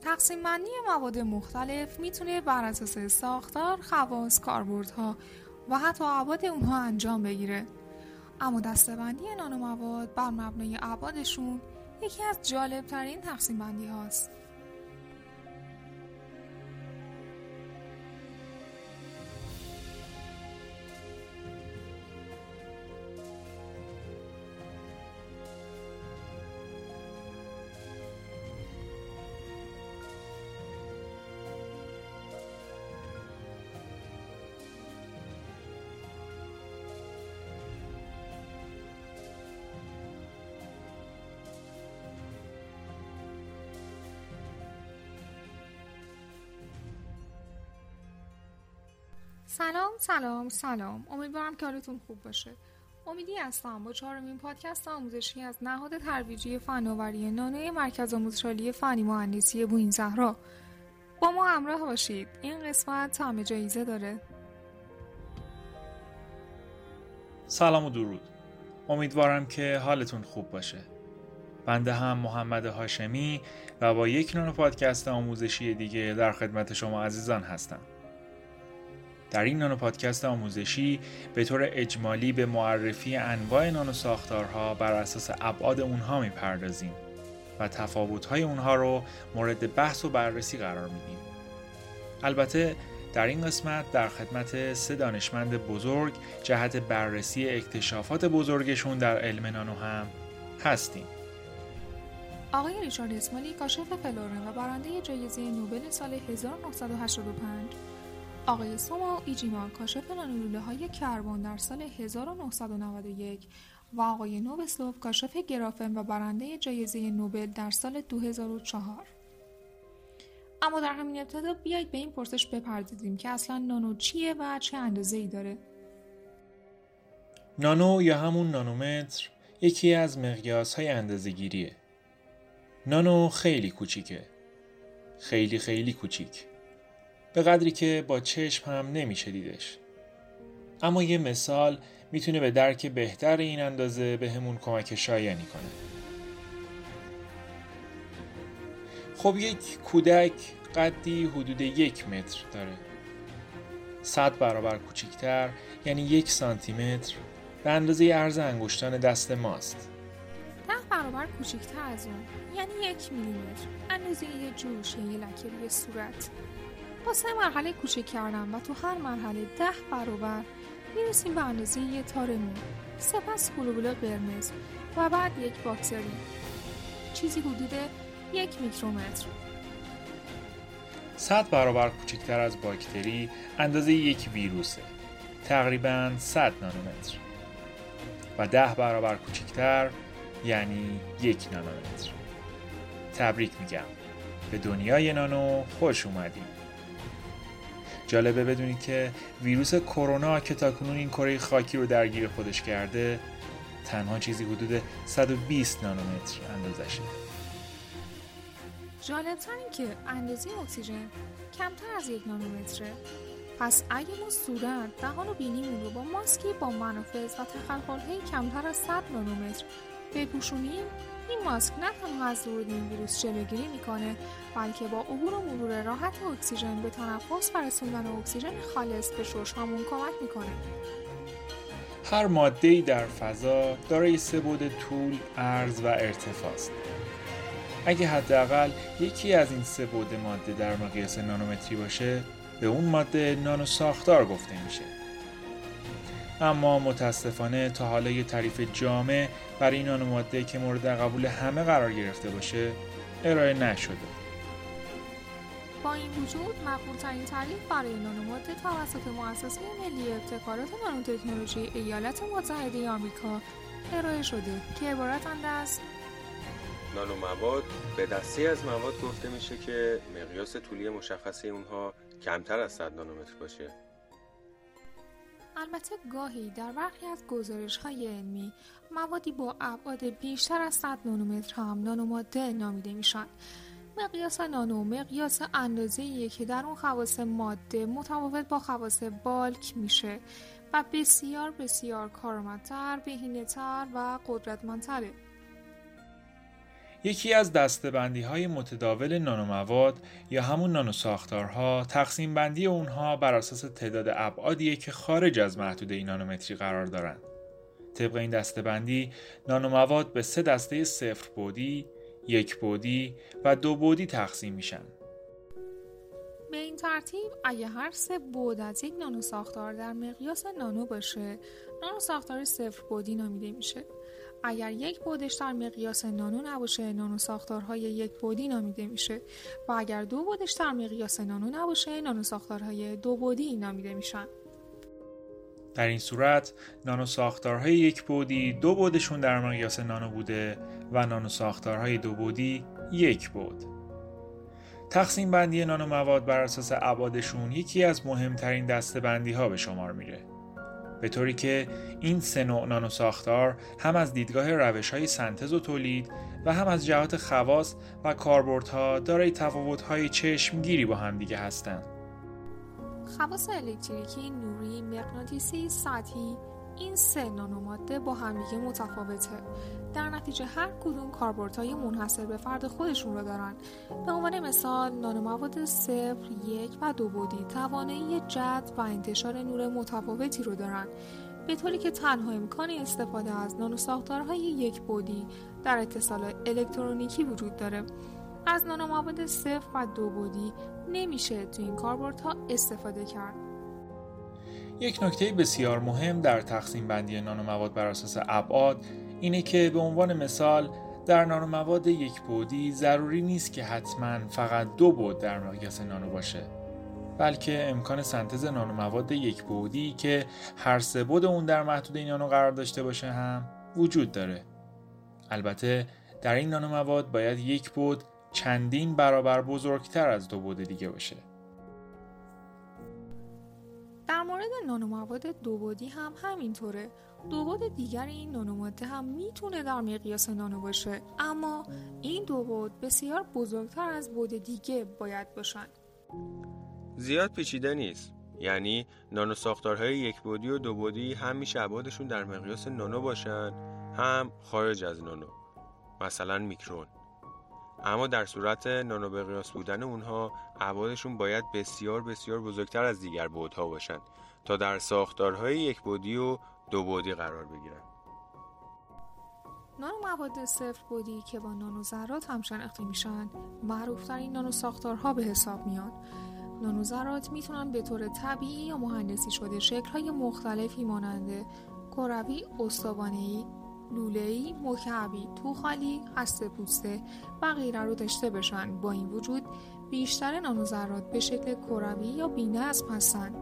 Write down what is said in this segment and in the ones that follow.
تقسیم بندی مواد مختلف می‌تونه بر اساس ساختار، خواص، کاربردها و حتی ابعاد اونها انجام بگیره. اما دستبندی نانو مواد بر مبنای ابعادشون یکی از جالب ترین تقسیم بندی هاست. سلام سلام سلام. امیدوارم که حالتون خوب باشه. امیدی هستم. با چهارمین پادکست آموزشی از نهاد ترویجی فناوری نانوی مرکز آموزش فنی مهندسی بوین زهرا. با ما همراه باشید. این قسمت طعم جایزه داره. سلام و درود. امیدوارم که حالتون خوب باشه. بنده هم محمد هاشمی و با یک نانو پادکست آموزشی دیگه در خدمت شما عزیزان هستم. در این نانو پادکست آموزشی به طور اجمالی به معرفی انواع نانو ساختارها بر اساس ابعاد اونها می‌پردازیم و تفاوت‌های اونها رو مورد بحث و بررسی قرار میدیم. البته در این قسمت در خدمت سه دانشمند بزرگ جهت بررسی اکتشافات بزرگشون در علم نانو هم هستیم. آقای ریچارد اسمالی کاشف فلورن و برنده جایزه نوبل سال 1985 آقای سوما ایجیما کاشف نانولوله های کربن در سال 1991 و آقای نوبسلوف کاشف گرافن و برنده جایزه نوبل در سال 2004 اما در همین ابتدا بیایید به این پرسش بپردازیم که اصلا نانو چیه و چه اندازه ای داره؟ نانو یا همون نانومتر یکی از مقیاس های اندازه گیریه نانو خیلی کوچیکه. خیلی خیلی کوچیک. به قدری که با چشم هم نمیشه دیدش. اما یه مثال می‌تونه به درک بهتر این اندازه به همون کمک شایانی کنه. خب یک کودک قدی حدود یک متر داره. صد برابر کوچیکتر یعنی یک سانتی متر به اندازه عرض انگشتان دست ماست. ده برابر کوچیکتر از اون یعنی یک میلیمتر اندازه یه جوش یه لکه روی صورت. با سه مرحله کوچک کردم و تو هر مرحله ده برابر می‌رسیم به اندازه یه تار مو. سپس گلوبول قرمز و بعد یک باکتری. چیزی حدود یک میکرومتر. صد برابر کوچکتر از باکتری اندازه یک ویروسه. تقریبا 100 نانومتر. و ده برابر کوچکتر یعنی یک نانومتر. تبریک میگم. به دنیای نانو خوش اومدیم جالبه بدونید که ویروس کرونا که تاکنون این کره خاکی رو درگیر خودش کرده تنها چیزی حدود 120 نانومتر اندازشه. جالبتر این که اندازه اکسیژن کمتر از یک نانومتره. پس اگه ما صورت دهان و بینیمون رو با ماسکی با منافذ و تخلخالهای کمتر از 100 نانومتر بپوشونیم این ماسک نه تنها از ورود این ویروس جلوگیری می‌کنه بلکه با عبور و مرور راحت اکسیژن به تنفس و رسوندن اکسیژن خالص به ششهامون کمک می‌کنه هر ماده در فضا دارای سه بود طول، عرض و ارتفاع است. اگه حداقل یکی از این سه بود ماده در مقیاس نانومتری باشه، به اون ماده نانو ساختار گفته میشه. اما متاسفانه تا حالا یه تعریف جامع برای این نانوماده که مورد قبول همه قرار گرفته باشه ارائه نشده. با این وجود مقبولترین تعریف برای نانوماده توسط مؤسسه ملی ابتکارات نانوتکنولوژی ایالات متحده آمریکا ارائه شده که عبارتند از نانومواد به دسته از مواد گفته میشه که مقیاس طولی مشخصه اونها کمتر از 100 نانومتر باشه البته گاهی در برخی از گزارش های علمی موادی با ابعاد بیشتر از 100 نانومتر هم نانوماده نامیده میشن مقیاس نانو مقیاس اندازه که در اون خواص ماده متفاوت با خواص بالک میشه و بسیار بسیار کارآمدتر، بهینه‌تر و قدرتمندتره. یکی از دستبندی های متداول نانومواد یا همون نانوساختارها تقسیم بندی اونها بر اساس تعداد ابعادیه که خارج از محدوده نانومتری قرار دارند. طبق این دستبندی نانومواد به سه دسته صفر بودی، یک بودی و دو بودی تقسیم میشن. به این ترتیب اگه هر سه بود از یک نانو ساختار در مقیاس نانو باشه نانو ساختار صفر بودی نامیده میشه اگر یک بودش در مقیاس نانو نباشه نانو ساختارهای یک بودی نامیده میشه و اگر دو بودش در مقیاس نانو نباشه نانو ساختارهای دو بودی نامیده میشن در این صورت نانو ساختارهای یک بودی دو بودشون در مقیاس نانو بوده و نانو ساختارهای دو بودی یک بود. تقسیم بندی نانو مواد بر اساس ابعادشون یکی از مهمترین دسته بندی ها به شمار میره. به طوری که این سه نوع نانو ساختار هم از دیدگاه روش های سنتز و تولید و هم از جهات خواص و کاربردها دارای تفاوت های چشمگیری با هم دیگه هستند. خواص الکتریکی، نوری، مغناطیسی، سطحی این سه نانوماده با همدیگه متفاوته. در نتیجه هر کدوم کاربردهای منحصر به فرد خودشون رو دارن. به عنوان مثال نانومواد صفر یک و دو بودی توانایی جد و انتشار نور متفاوتی رو دارن. به طوری که تنها امکان استفاده از نانوساختارهای یک بودی در اتصال الکترونیکی وجود داره. از نانومواد صفر و دو بودی نمیشه تو این کاربردها استفاده کرد. یک نکته بسیار مهم در تقسیم بندی نانومواد بر اساس ابعاد اینه که به عنوان مثال در نانومواد یک بودی ضروری نیست که حتما فقط دو بود در مقیاس نانو باشه بلکه امکان سنتز نانومواد یک بودی که هر سه بود اون در محدوده نانو قرار داشته باشه هم وجود داره. البته در این نانومواد باید یک بود چندین برابر بزرگتر از دو بود دیگه باشه. در مورد نانومواد دوبودی هم همینطوره. دوبود دیگر این نانوماده هم می‌تونه در مقیاس نانو باشه اما این دو بود بسیار بزرگتر از بود دیگه باید باشن. زیاد پیچیده نیست. یعنی نانو ساختارهای یک بودی و دو بودی هم میشه ابعادشون در مقیاس نانو باشن هم خارج از نانو. مثلا میکرون. اما در صورت نانو بقیاس بودن اونها ابعادشون باید بسیار بسیار بزرگتر از دیگر بودها باشند تا در ساختارهای یک بودی و دو بودی قرار بگیرن. نانو مواد صفر بودی که با نانو ذرات هم شناخته میشن معروفترین نانو ساختارها به حساب میان. نانو ذرات می‌تونن به طور طبیعی یا مهندسی شده شکلهای مختلفی ماننده کروی استوانهای لوله‌ای، مکعبی، توخالی، هسته پوسته و غیره رو داشته باشن با این وجود بیشتر نانوذرات به شکل کروی یا بینظم هستند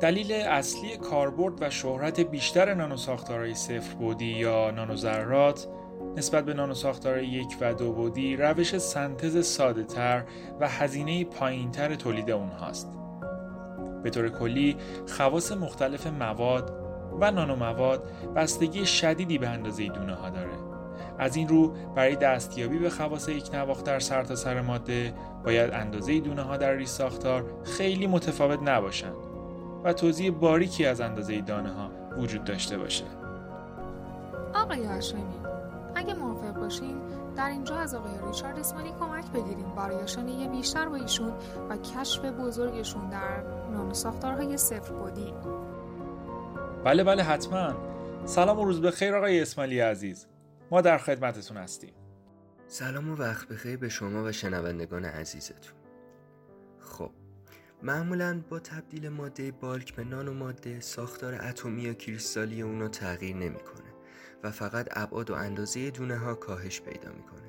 دلیل اصلی کاربرد و شهرت بیشتر نانوساختارهای صفر بودی یا نانوذرات نسبت به نانوساختار یک و دو بودی روش سنتز ساده تر و هزینه پایینتر تولید اونهاست. به طور کلی خواص مختلف مواد و نانومواد بستگی شدیدی به اندازه دونه ها داره. از این رو برای دستیابی به خواص یک نواخت در سرتاسر سر ماده باید اندازه دونه ها در ریز ساختار خیلی متفاوت نباشند و توضیح باریکی از اندازه دانه ها وجود داشته باشه. آقای هاشمی اگه موافق باشین در اینجا از آقای ریچارد اسمانی کمک بگیریم برای آشنایی بیشتر با ایشون و کشف بزرگشون در نانو ساختارهای صفر بودی بله بله حتما. سلام و روز بخیر آقای اسمالی عزیز. ما در خدمتتون هستیم. سلام و وقت بخیر به شما و شنوندگان عزیزتون. خب معمولا با تبدیل ماده بالک به نانو ماده ساختار اتمی یا کریستالی اونا تغییر نمی‌کنه و فقط ابعاد و اندازه دونه ها کاهش پیدا می‌کنه.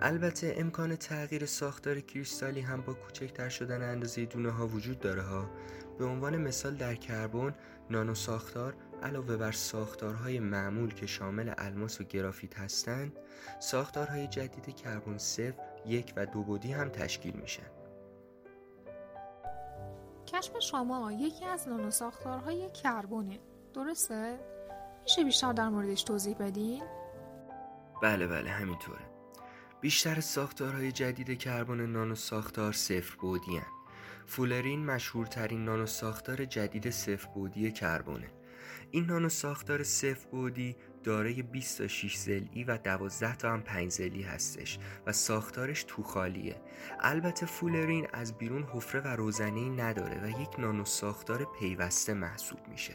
البته امکان تغییر ساختار کریستالی هم با کوچکتر شدن اندازه دونه ها وجود داره ها. به عنوان مثال در کربن نانو ساختار علاوه بر ساختارهای معمول که شامل الماس و گرافیت هستند ساختارهای جدید کربن صفر یک و دو بودی هم تشکیل میشن کشف شما یکی از نانو ساختارهای کربونه درسته؟ میشه بیشتر در موردش توضیح بدین؟ بله بله همینطوره بیشتر ساختارهای جدید کربن نانو ساختار صفر بودی هن. فولرین مشهورترین نانو ساختار جدید صفر بودی کربونه این نانو ساختار صفر بودی دارای 20 تا 6 زلی و 12 تا هم 5 زلی هستش و ساختارش توخالیه البته فولرین از بیرون حفره و روزنه نداره و یک نانو ساختار پیوسته محسوب میشه.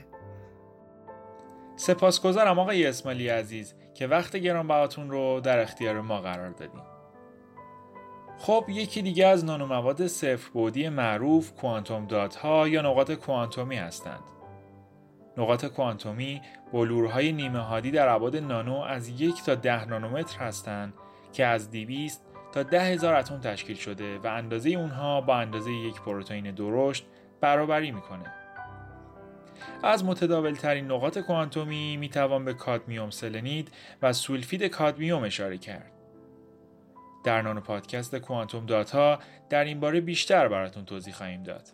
سپاسگزارم آقای اسمالی عزیز که وقت گرانبهاتون رو در اختیار ما قرار دادیم خب یکی دیگه از نانومواد صفر بودی معروف کوانتوم دات ها یا نقاط کوانتومی هستند. نقاط کوانتومی بلورهای نیمه هادی در ابعاد نانو از یک تا ده نانومتر هستند که از 200 تا ده هزار اتم تشکیل شده و اندازه اونها با اندازه یک پروتئین درشت برابری می‌کنه. از متداول ترین نقاط کوانتومی می‌توان به کادمیوم سلنید و سولفید کادمیوم اشاره کرد. در نانو پادکست کوانتوم داتا در این باره بیشتر براتون توضیح خواهیم داد.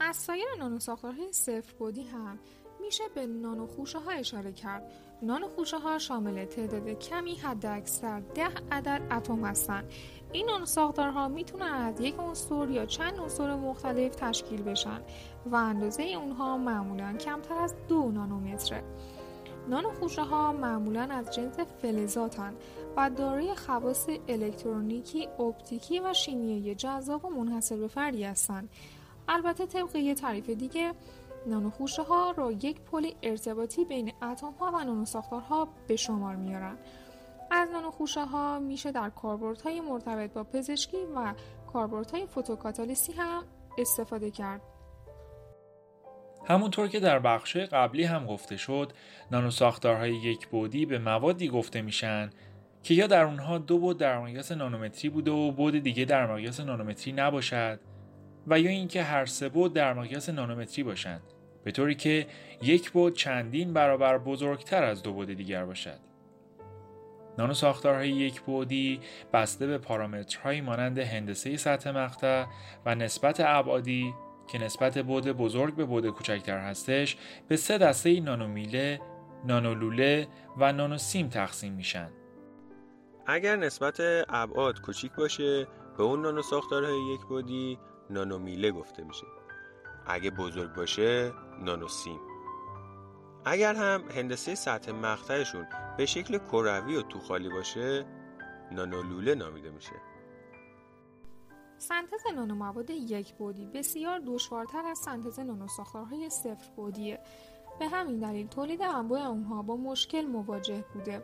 از سایر نانو ساختارهای صفر بودی هم میشه به نانو خوشه ها اشاره کرد. نانو خوشه ها شامل تعداد کمی حد اکثر ده عدد اتم هستند. این نانو ساختارها می‌تونن از یک عنصر یا چند عنصر مختلف تشکیل بشن و اندازه اونها معمولا کمتر از دو نانومتره. نانو خوشه ها معمولا از جنس فلزاتن و دارای خواص الکترونیکی، اپتیکی و شیمیایی جذاب و منحصر به فردی هستند. البته طبق یه تعریف دیگه نانو خوشه ها رو یک پل ارتباطی بین اتم ها و نانو ساختارها به شمار میارن. از نانو خوشه ها میشه در های مرتبط با پزشکی و های فوتوکاتالیسی هم استفاده کرد. همونطور که در بخش قبلی هم گفته شد نانو ساختارهای یک بودی به موادی گفته میشن که یا در اونها دو بود در مقیاس نانومتری بوده و بود دیگه در مقیاس نانومتری نباشد و یا اینکه هر سه بود در مقیاس نانومتری باشند به طوری که یک بود چندین برابر بزرگتر از دو بود دیگر باشد نانو ساختارهای یک بودی بسته به پارامترهایی مانند هندسه سطح مقطع و نسبت ابعادی که نسبت بود بزرگ به بود کوچکتر هستش به سه دسته نانومیله، نانولوله و نانوسیم تقسیم میشن. اگر نسبت ابعاد کوچیک باشه به اون نانو ساختارهای یک بودی نانومیله گفته میشه. اگه بزرگ باشه نانوسیم. اگر هم هندسه سطح مقطعشون به شکل کروی و توخالی باشه نانولوله نامیده میشه. سنتز نانومواد یک بودی بسیار دشوارتر از سنتز نانوساختارهای صفر بودیه به همین دلیل تولید انواع اونها با مشکل مواجه بوده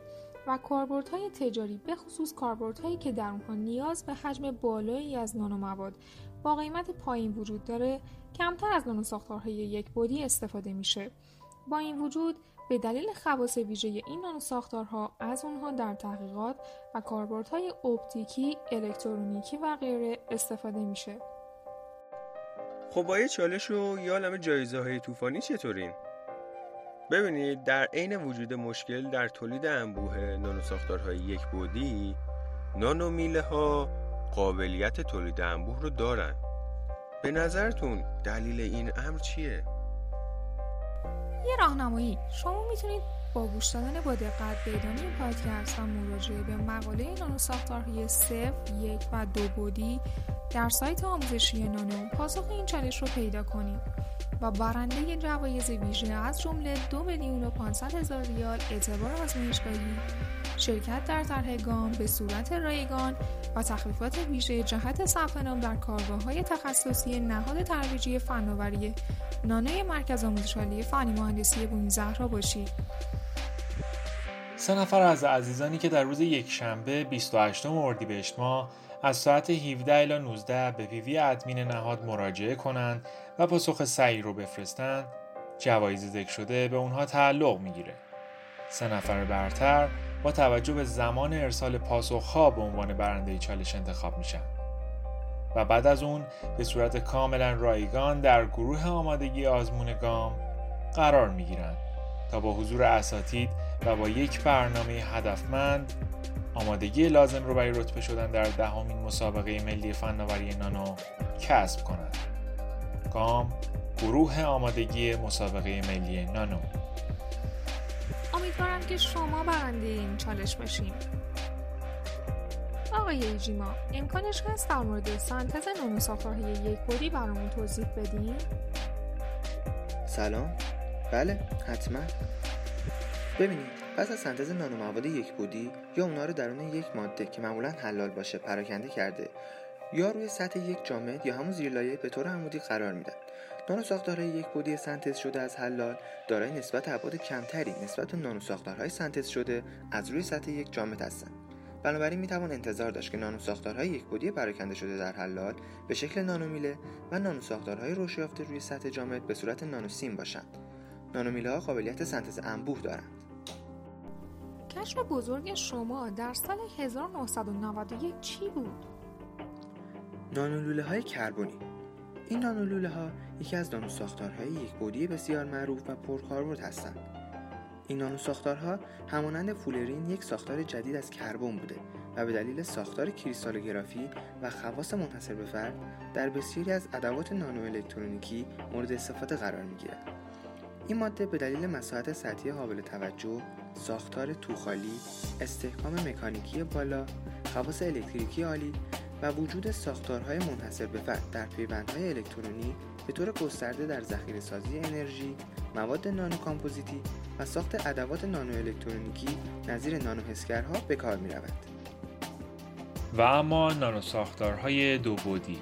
و کاربردهای تجاری به خصوص کاربردهایی که در اونها نیاز به حجم بالایی از نانومواد با قیمت پایین وجود داره کمتر از نانوساختارهای یک بودی استفاده میشه با این وجود به دلیل خواص ویژه این نانوساختارها از اونها در تحقیقات و کاربردهای اپتیکی، الکترونیکی و غیره استفاده میشه. خب با یه چالش و یا عالم جایزه های طوفانی چطورین؟ ببینید در عین وجود مشکل در تولید انبوه نانوساختارهای یک بودی نانومیله ها قابلیت تولید انبوه رو دارن. به نظرتون دلیل این امر چیه؟ یه راهنمایی. شما می‌تونید با گوش دادن با دقت به ادامه پادکست و مراجعه به مقاله نانو ساختارهای صفر، یک و دو بودی در سایت آموزشی نانو پاسخ این چالش رو پیدا کنید. و برنده جوایز ویژه از جمله دو میلیون و 500 هزار ریال اعتبار آزمایشگاهی شرکت در طرح گام به صورت رایگان و تخفیفات ویژه جهت ثبت نام در کارگاه های تخصصی نهاد ترویجی فناوری. نانوی مرکز آموزش عالی فنی مهندسی بونی زهرا باشید سه نفر از عزیزانی که در روز یک شنبه 28 اردیبهشت ماه از ساعت 17 الی 19 به پیوی ادمین نهاد مراجعه کنند و پاسخ سعی رو بفرستند جوایز ذکر شده به اونها تعلق می‌گیره. سه نفر برتر با توجه به زمان ارسال پاسخها به عنوان برنده چالش انتخاب میشن و بعد از اون به صورت کاملا رایگان در گروه آمادگی آزمون گام قرار می‌گیرند تا با حضور اساتید و با یک برنامه هدفمند آمادگی لازم رو برای رتبه شدن در دهمین مسابقه ملی فناوری نانو کسب کنند. گام گروه آمادگی مسابقه ملی نانو. امیدوارم که شما برنده این چالش باشیم آقای ایجیما امکانش هست در مورد سنتز نانو یک بودی برامون توضیح بدین؟ سلام. بله حتما. ببینید پس از سنتز نانومواد یک بودی یا اونا رو درون یک ماده که معمولا حلال باشه پراکنده کرده یا روی سطح یک جامد یا همون زیرلایه به طور عمودی قرار میدن. نانو ساختارهای یک بودی سنتز شده از حلال دارای نسبت ابعاد کمتری نسبت به نانو ساختارهای سنتز شده از روی سطح یک جامد هستند بنابراین می‌توان انتظار داشت که نانو ساختارهای یک بودی پراکنده شده در حلال به شکل نانومیله و نانو ساختارهای رشد یافته روی سطح جامد به صورت نانوسیم باشند. نانومیله ها قابلیت سنتز انبوه دارند. کشف بزرگ شما در سال 1991 چی بود؟ نانولوله های کربنی. این نانولوله ها یکی از نانو ساختارهای یک بودی بسیار معروف و پرکاربرد هستند. این نانو ساختارها همانند فولرین یک ساختار جدید از کربن بوده و به دلیل ساختار کریستالوگرافی و خواص منحصر به فرد در بسیاری از ادوات نانو الکترونیکی مورد استفاده قرار می این ماده به دلیل مساحت سطحی قابل توجه، ساختار توخالی، استحکام مکانیکی بالا، خواص الکتریکی عالی و وجود ساختارهای منحصر به فرد در پیوندهای الکترونی به طور گسترده در ذخیره سازی انرژی، مواد نانو کامپوزیتی و ساخت ادوات نانو الکترونیکی نظیر نانو حسگرها به کار می رود. و اما نانو ساختارهای دو بودی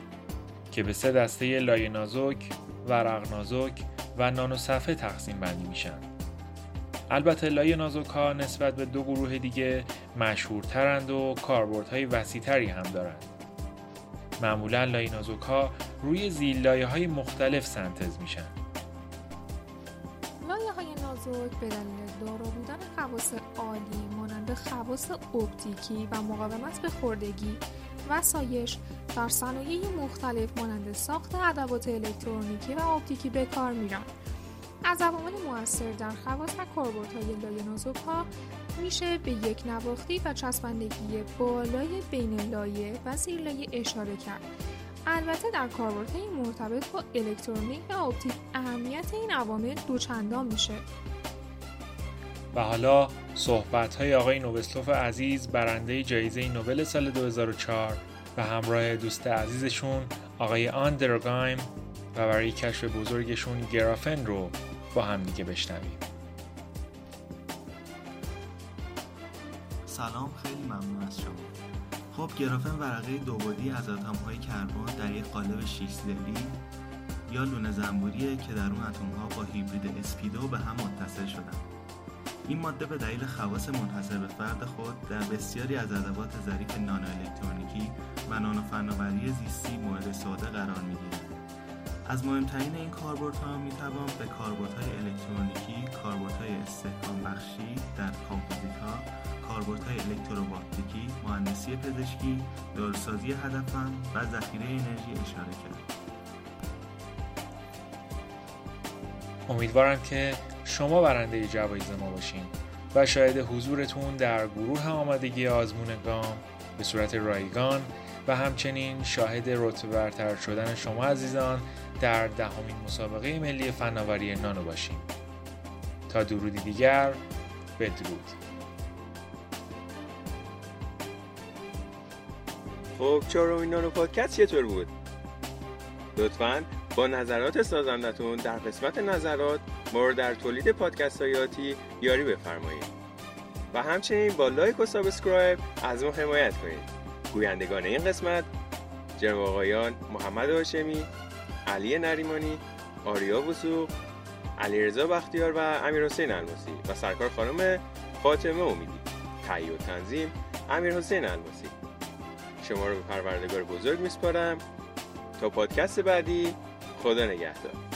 که به سه دسته لایه نازک، ورق نازک و نانو صفحه تقسیم بندی میشن. البته لایه نازک نسبت به دو گروه دیگه مشهورترند و کاربردهای وسیعتری هم دارند. معمولا لایه نازک ها روی زیل های مختلف سنتز میشن. لایه های نازک به دلیل دارا بودن خواص عالی مانند خواص اپتیکی و مقاومت به خوردگی و سایش در صنایع مختلف مانند ساخت ادوات الکترونیکی و اپتیکی به کار میرن از عوامل موثر در خواص و کاربردهای لایه نازک ها میشه به یک نواختی و چسبندگی بالای بین لایه و زیر لایه اشاره کرد. البته در کاربردهای مرتبط با الکترونیک و اپتیک اهمیت این عوامل دوچندان میشه. و حالا صحبت های آقای نوبستوف عزیز برنده جایزه نوبل سال 2004 و همراه دوست عزیزشون آقای آندرگایم و برای کشف بزرگشون گرافن رو با هم دیگه بشنویم. سلام خیلی ممنون از شما. خب گرافن ورقه دوبادی از اتم های کربن در یک قالب 6 زلی یا لونه زنبوریه که در اون اتم ها با هیبرید اسپیدو به هم متصل شدن. این ماده به دلیل خواص منحصر به فرد خود در بسیاری از ادوات ظریف نانو الکترونیکی و نانو فناوری زیستی مورد استفاده قرار می‌گیرد. از مهمترین این کاربردها می‌توان به کاربردهای الکترونیکی کاربردهای استحکام بخشی در کامپوزیتها کاربردهای الکتروباپتیکی مهندسی پزشکی داروسازی هدفمند و ذخیره انرژی اشاره کرد. امیدوارم که شما برنده جوایز ما باشین و شاید حضورتون در گروه آمادگی آزمون گام به صورت رایگان و همچنین شاهد رتبه برتر شدن شما عزیزان در دهمین مسابقه ملی فناوری نانو باشیم. تا درودی دیگر بدرود. خب چهارمین نانو پادکست چطور بود. لطفا با نظرات سازندتون در قسمت نظرات ما در تولید پادکست هایاتی یاری بفرمایید. و همچنین با لایک و subscribe از ما حمایت کنید. گویندگان این قسمت جناب آقایان محمد هاشمی علی نریمانی آریا وثوق علیرضا بختیار و امیر حسین الماسی و سرکار خانم فاطمه امیدی. تهیه و تنظیم امیر حسین الماسی. شما رو به پروردگار بزرگ میسپارم. تا پادکست بعدی خدا نگهدار.